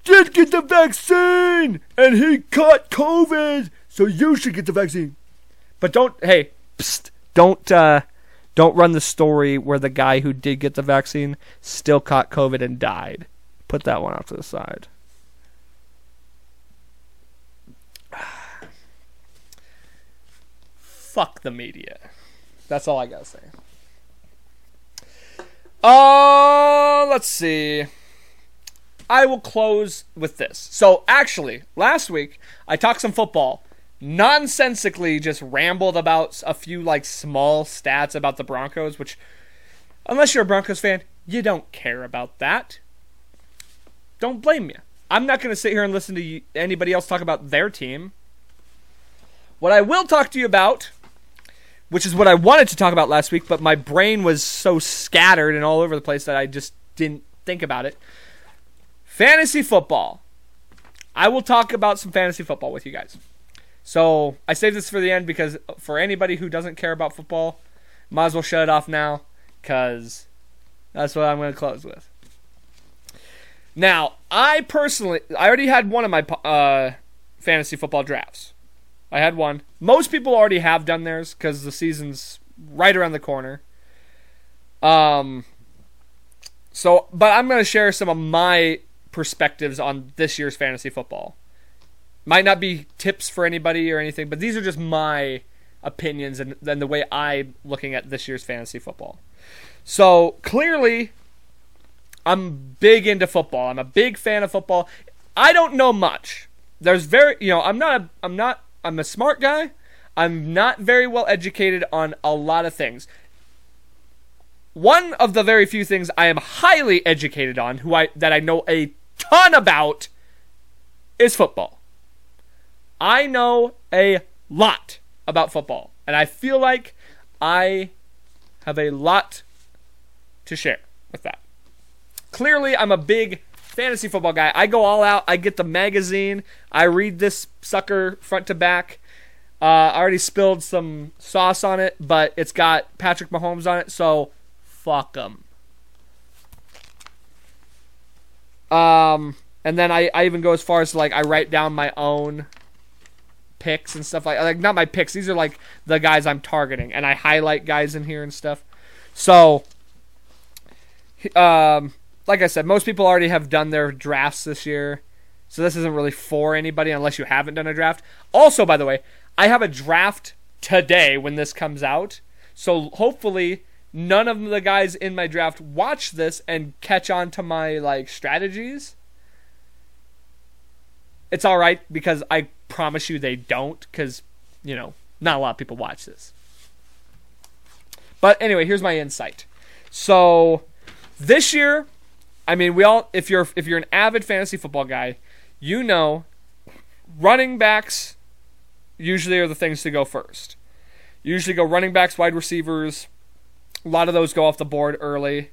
did get the vaccine, and he caught COVID, so you should get the vaccine. But don't, hey, psst, don't, uh, don't run the story where the guy who did get the vaccine still caught COVID and died. Put that one off to the side. Fuck the media. That's all I gotta say. Uh, let's see. I will close with this. So, actually, last week I talked some football. Nonsensically, just rambled about a few like small stats about the Broncos, which, unless you're a Broncos fan, you don't care about that. Don't blame me. I'm not going to sit here and listen to anybody else talk about their team. What I will talk to you about which is what I wanted to talk about last week, but my brain was so scattered and all over the place that I just didn't think about it. Fantasy football. I will talk about some fantasy football with you guys. So I saved this for the end because for anybody who doesn't care about football, might as well shut it off now because that's what I'm going to close with. Now, I personally, I already had one of my uh, fantasy football drafts. I had one. Most people already have done theirs because the season's right around the corner. Um. So, but I'm going to share some of my perspectives on this year's fantasy football. Might not be tips for anybody or anything, but these are just my opinions and the way I'm looking at this year's fantasy football. So clearly, I'm big into football. I'm a big fan of football. I don't know much. There's very, you know, I'm not, I'm not I'm a smart guy. I'm not very well educated on a lot of things. One of the very few things I am highly educated on, who I that I know a ton about, is football. I know a lot about football, and I feel like I have a lot to share with that. Clearly, I'm a big fantasy football guy. I go all out. I get the magazine. I read this sucker front to back. Uh, I already spilled some sauce on it, but it's got Patrick Mahomes on it, so fuck them. Um, and then I, I even go as far as like I write down my own picks and stuff like like not my picks. These are like the guys I'm targeting, and I highlight guys in here and stuff. So, um, like I said, most people already have done their drafts this year. So this isn't really for anybody unless you haven't done a draft. Also, by the way, I have a draft today when this comes out. So hopefully none of the guys in my draft watch this and catch on to my like strategies. It's all right because I promise you they don't cuz you know, not a lot of people watch this. But anyway, here's my insight. So this year, I mean, we all if you're if you're an avid fantasy football guy, you know running backs usually are the things to go first. Usually go running backs, wide receivers. A lot of those go off the board early.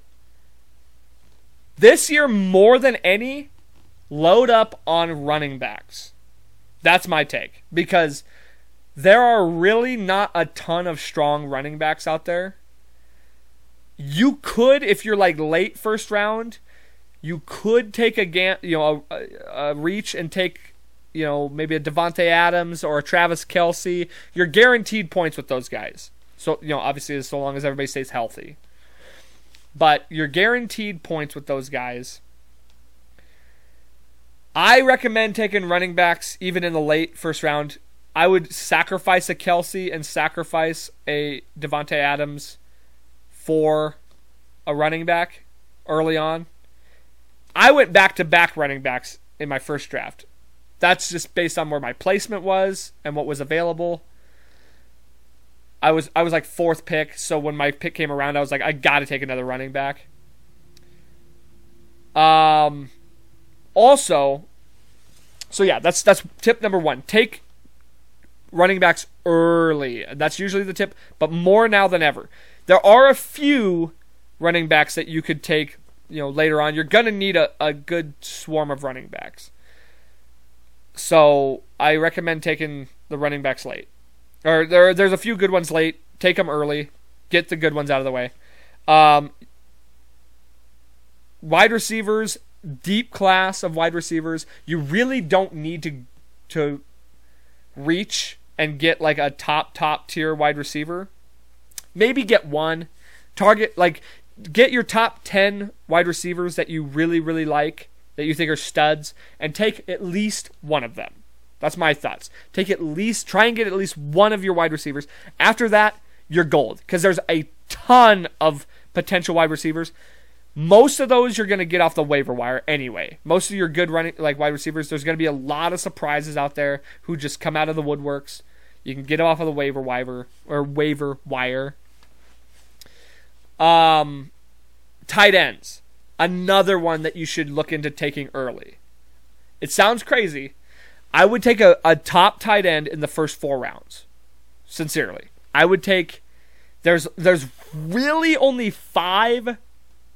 This year, more than any, load up on running backs. That's my take. Because there are really not a ton of strong running backs out there. You could, if you're like late first round, you could take a gan- you know a, a reach and take you know maybe a Davante Adams or a Travis Kelce. You're guaranteed points with those guys. So you know obviously so long as everybody stays healthy. But you're guaranteed points with those guys. I recommend taking running backs even in the late first round. I would sacrifice a Kelce and sacrifice a Davante Adams for a running back early on. I went back to back running backs in my first draft. That's just based on where my placement was and what was available. I was I was like fourth pick, so when my pick came around, I was like, I got to take another running back. Um, also, so yeah, that's that's tip number one. Take running backs early. That's usually the tip, but more now than ever. There are a few running backs that you could take you know later on, you're gonna need a, a good swarm of running backs. So I recommend taking the running backs late. Or there there's a few good ones late. Take them early. Get the good ones out of the way. Um, wide receivers, deep class of wide receivers. You really don't need to to reach and get like a top top tier wide receiver. Maybe get one. Target like get your top 10 wide receivers that you really, really like, that you think are studs, and take at least one of them. That's my thoughts. Take at least, try and get at least one of your wide receivers. After that, you're gold because there's a ton of potential wide receivers. Most of those you're going to get off the waiver wire anyway. Most of your good running like wide receivers, there's going to be a lot of surprises out there who just come out of the woodworks. You can get them off of the waiver wire or waiver wire. Um, tight ends, another one that you should look into taking early. It sounds crazy. I would take a, a top tight end in the first four rounds. Sincerely, I would take. There's there's really only five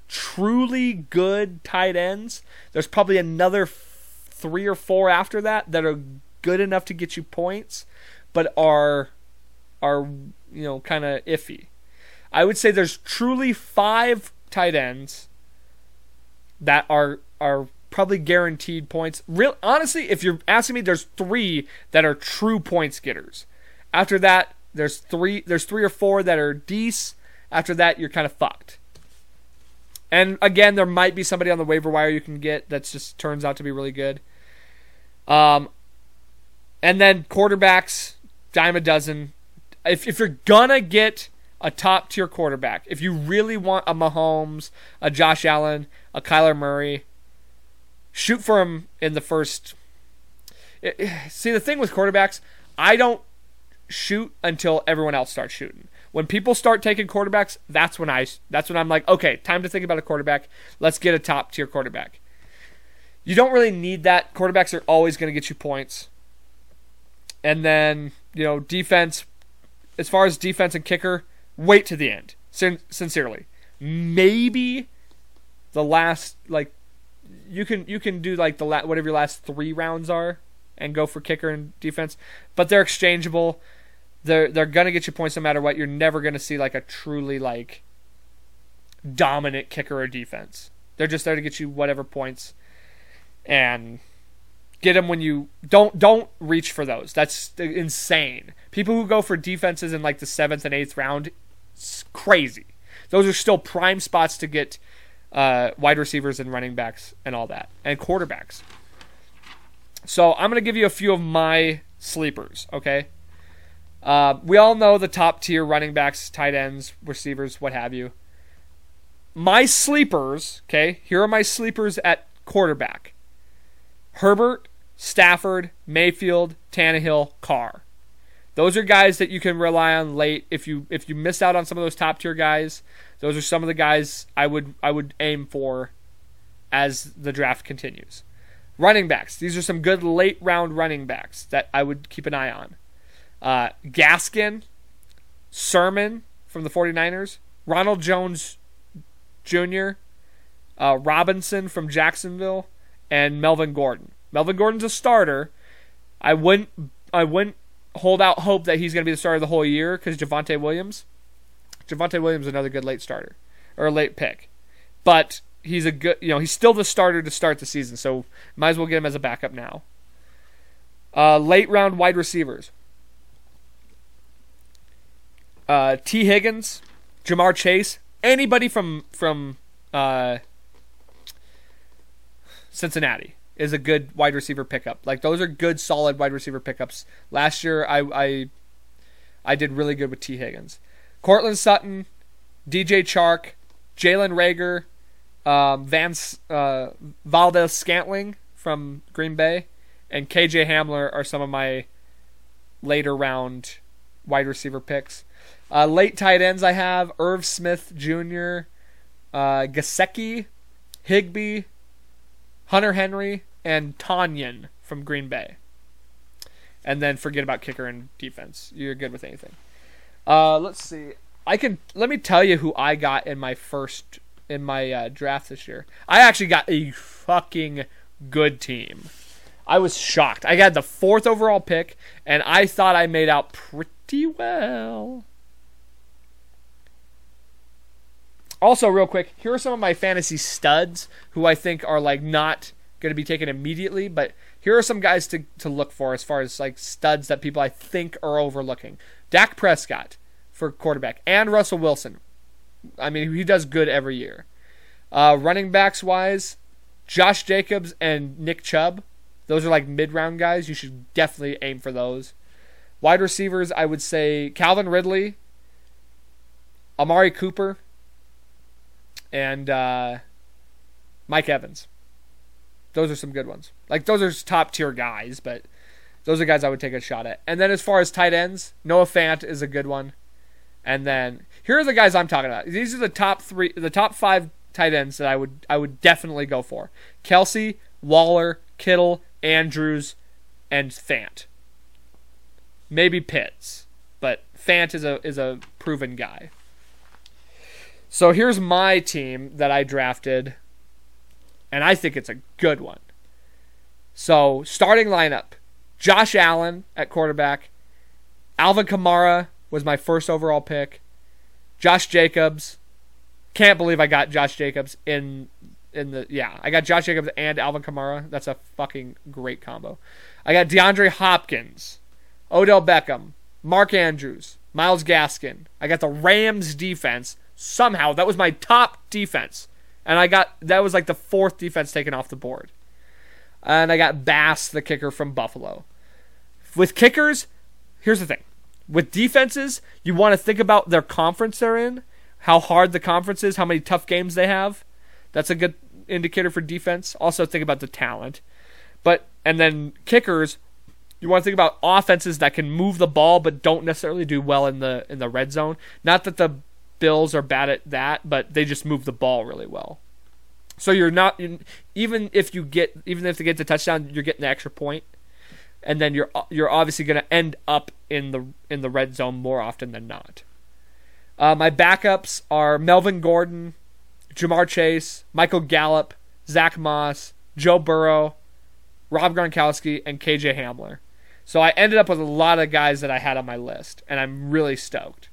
truly good tight ends. There's probably another f- three or four after that that are good enough to get you points, but are are you know kind of iffy. I would say there's truly five tight ends that are are probably guaranteed points. Real honestly, if you're asking me, there's three that are true points getters. After that, there's three there's three or four that are decent. After that, you're kind of fucked. And again, there might be somebody on the waiver wire you can get that just turns out to be really good. Um, and then quarterbacks, dime a dozen. If if you're gonna get a top tier quarterback, if you really want a Mahomes, a Josh Allen, a Kyler Murray, shoot for him in the first. Eh, eh, see, the thing with quarterbacks, I don't shoot until everyone else starts shooting. When people start taking quarterbacks, that's when I that's when I'm like, okay, time to think about a quarterback. Let's get a top tier quarterback. You don't really need that. Quarterbacks are always going to get you points. And then, you know, defense as far as defense and kicker, wait to the end. Sin- sincerely, maybe the last like you can you can do like the la- whatever your last three rounds are and go for kicker and defense, but they're exchangeable. They're they're gonna get you points no matter what. You're never gonna see like a truly like dominant kicker or defense. They're just there to get you whatever points and get them when you don't don't reach for those. That's insane. People who go for defenses in like the seventh and eighth round, it's crazy. Those are still prime spots to get uh, wide receivers and running backs and all that, and quarterbacks. So I'm going to give you a few of my sleepers, okay? Uh, we all know the top tier running backs, tight ends, receivers, what have you. My sleepers, okay? Here are my sleepers at quarterback Herbert, Stafford, Mayfield, Tannehill, Carr. Those are guys that you can rely on late. If you if you miss out on some of those top tier guys, those are some of the guys I would I would aim for as the draft continues. Running backs. These are some good late round running backs that I would keep an eye on. Uh, Gaskin, Sermon from the 49ers, Ronald Jones Jr., uh, Robinson from Jacksonville, and Melvin Gordon. Melvin Gordon's a starter. I wouldn't I wouldn't hold out hope that he's going to be the starter the whole year because Javonte Williams. Javonte Williams is another good late starter or a late pick, but he's a good you know he's still the starter to start the season, so might as well get him as a backup now. Uh, late round wide receivers. Uh, Tee Higgins, Ja'Marr Chase, anybody from from uh, Cincinnati is a good wide receiver pickup. Like those are good, solid wide receiver pickups. Last year, I I, I did really good with T. Higgins, Courtland Sutton, DJ Chark, Jalen Reagor, um, Vance uh, Valdes Scantling from Green Bay, and KJ Hamler are some of my later round wide receiver picks. Uh, late tight ends I have Irv Smith Jr., uh, Gesicki, Higbee, Hunter Henry, and Tonyan from Green Bay. And then forget about kicker and defense. You're good with anything. Uh, let's see. I can let me tell you who I got in my first in my uh, draft this year. I actually got a fucking good team. I was shocked. I got the fourth overall pick, and I thought I made out pretty well. Also, real quick, here are some of my fantasy studs who I think are like not going to be taken immediately, but here are some guys to, to look for as far as like studs that people I think are overlooking. Dak Prescott for quarterback and Russell Wilson. I mean, he does good every year. Uh, running backs wise, Josh Jacobs and Nick Chubb. Those are like mid round guys. You should definitely aim for those. Wide receivers, I would say Calvin Ridley, Amari Cooper, and uh, Mike Evans. Those are some good ones. Like those are top tier guys, but those are guys I would take a shot at. And then as far as tight ends, Noah Fant is a good one. And then here are the guys I'm talking about. These are the top three, the top five tight ends that I would I would definitely go for. Kelce, Waller, Kittle, Andrews, and Fant. Maybe Pitts, but Fant is a is a proven guy. So here's my team that I drafted, and I think it's a good one. So starting lineup: Josh Allen at quarterback, Alvin Kamara was my first overall pick, Josh Jacobs. Can't believe I got Josh Jacobs in in the yeah. I got Josh Jacobs and Alvin Kamara. That's a fucking great combo. I got DeAndre Hopkins, Odell Beckham, Mark Andrews, Myles Gaskin. I got the Rams defense somehow that was my top defense, and I got that was like the fourth defense taken off the board, and I got Bass, the kicker from Buffalo. With kickers, here's the thing: with defenses, you want to think about their conference they're in, how hard the conference is, how many tough games they have. That's a good indicator for defense. Also, think about the talent. But and then kickers, you want to think about offenses that can move the ball but don't necessarily do well in the in the red zone. Not that the Bills are bad at that, but they just move the ball really well. So you're not even if you get even if they get the touchdown, you're getting the extra point, and then you're you're obviously going to end up in the in the red zone more often than not. Uh, my backups are Melvin Gordon, Ja'Marr Chase, Michael Gallup, Zach Moss, Joe Burrow, Rob Gronkowski, and KJ Hamler. So I ended up with a lot of guys that I had on my list, and I'm really stoked.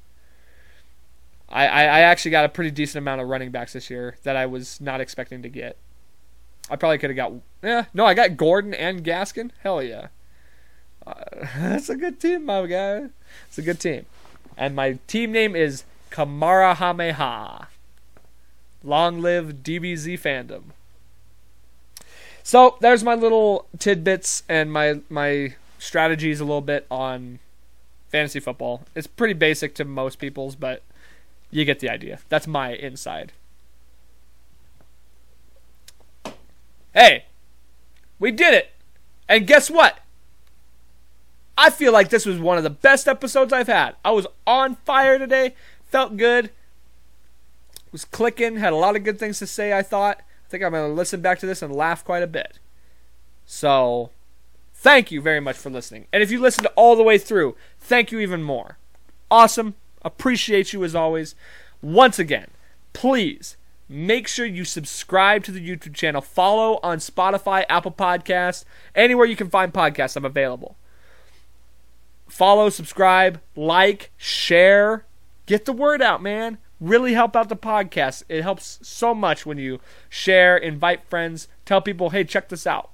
I, I, actually got a pretty decent amount of running backs this year that I was not expecting to get. I probably could have got. Yeah, no, I got Gordon and Gaskin. Hell yeah. Uh, that's a good team, my guy. It's a good team. And my team name is Kamarahameha. Long live DBZ fandom. So there's my little tidbits and my my strategies a little bit on fantasy football. It's pretty basic to most people's, but you get the idea. That's my inside. Hey, we did it. And guess what? I feel like this was one of the best episodes I've had. I was on fire today, felt good, was clicking, had a lot of good things to say, I thought. I think I'm going to listen back to this and laugh quite a bit. So, thank you very much for listening. And if you listened all the way through, thank you even more. Awesome. Appreciate you as always. Once again, please make sure you subscribe to the YouTube channel. Follow on Spotify, Apple Podcasts, anywhere you can find podcasts, I'm available. Follow, subscribe, like, share. Get the word out, man. Really help out the podcast. It helps so much when you share, invite friends, tell people, hey, check this out.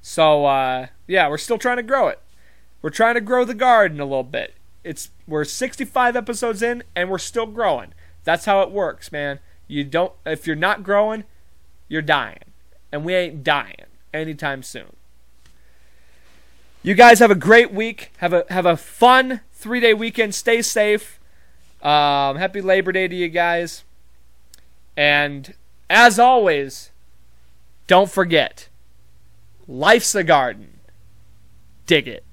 So, uh, yeah, we're still trying to grow it. We're trying to grow the garden a little bit. It's we're 65 episodes in and we're still growing. That's how it works, man. You don't if you're not growing, you're dying. And we ain't dying anytime soon. You guys have a great week. Have a have a fun 3-day weekend. Stay safe. Um, happy Labor Day to you guys. And as always, don't forget life's a garden. Dig it.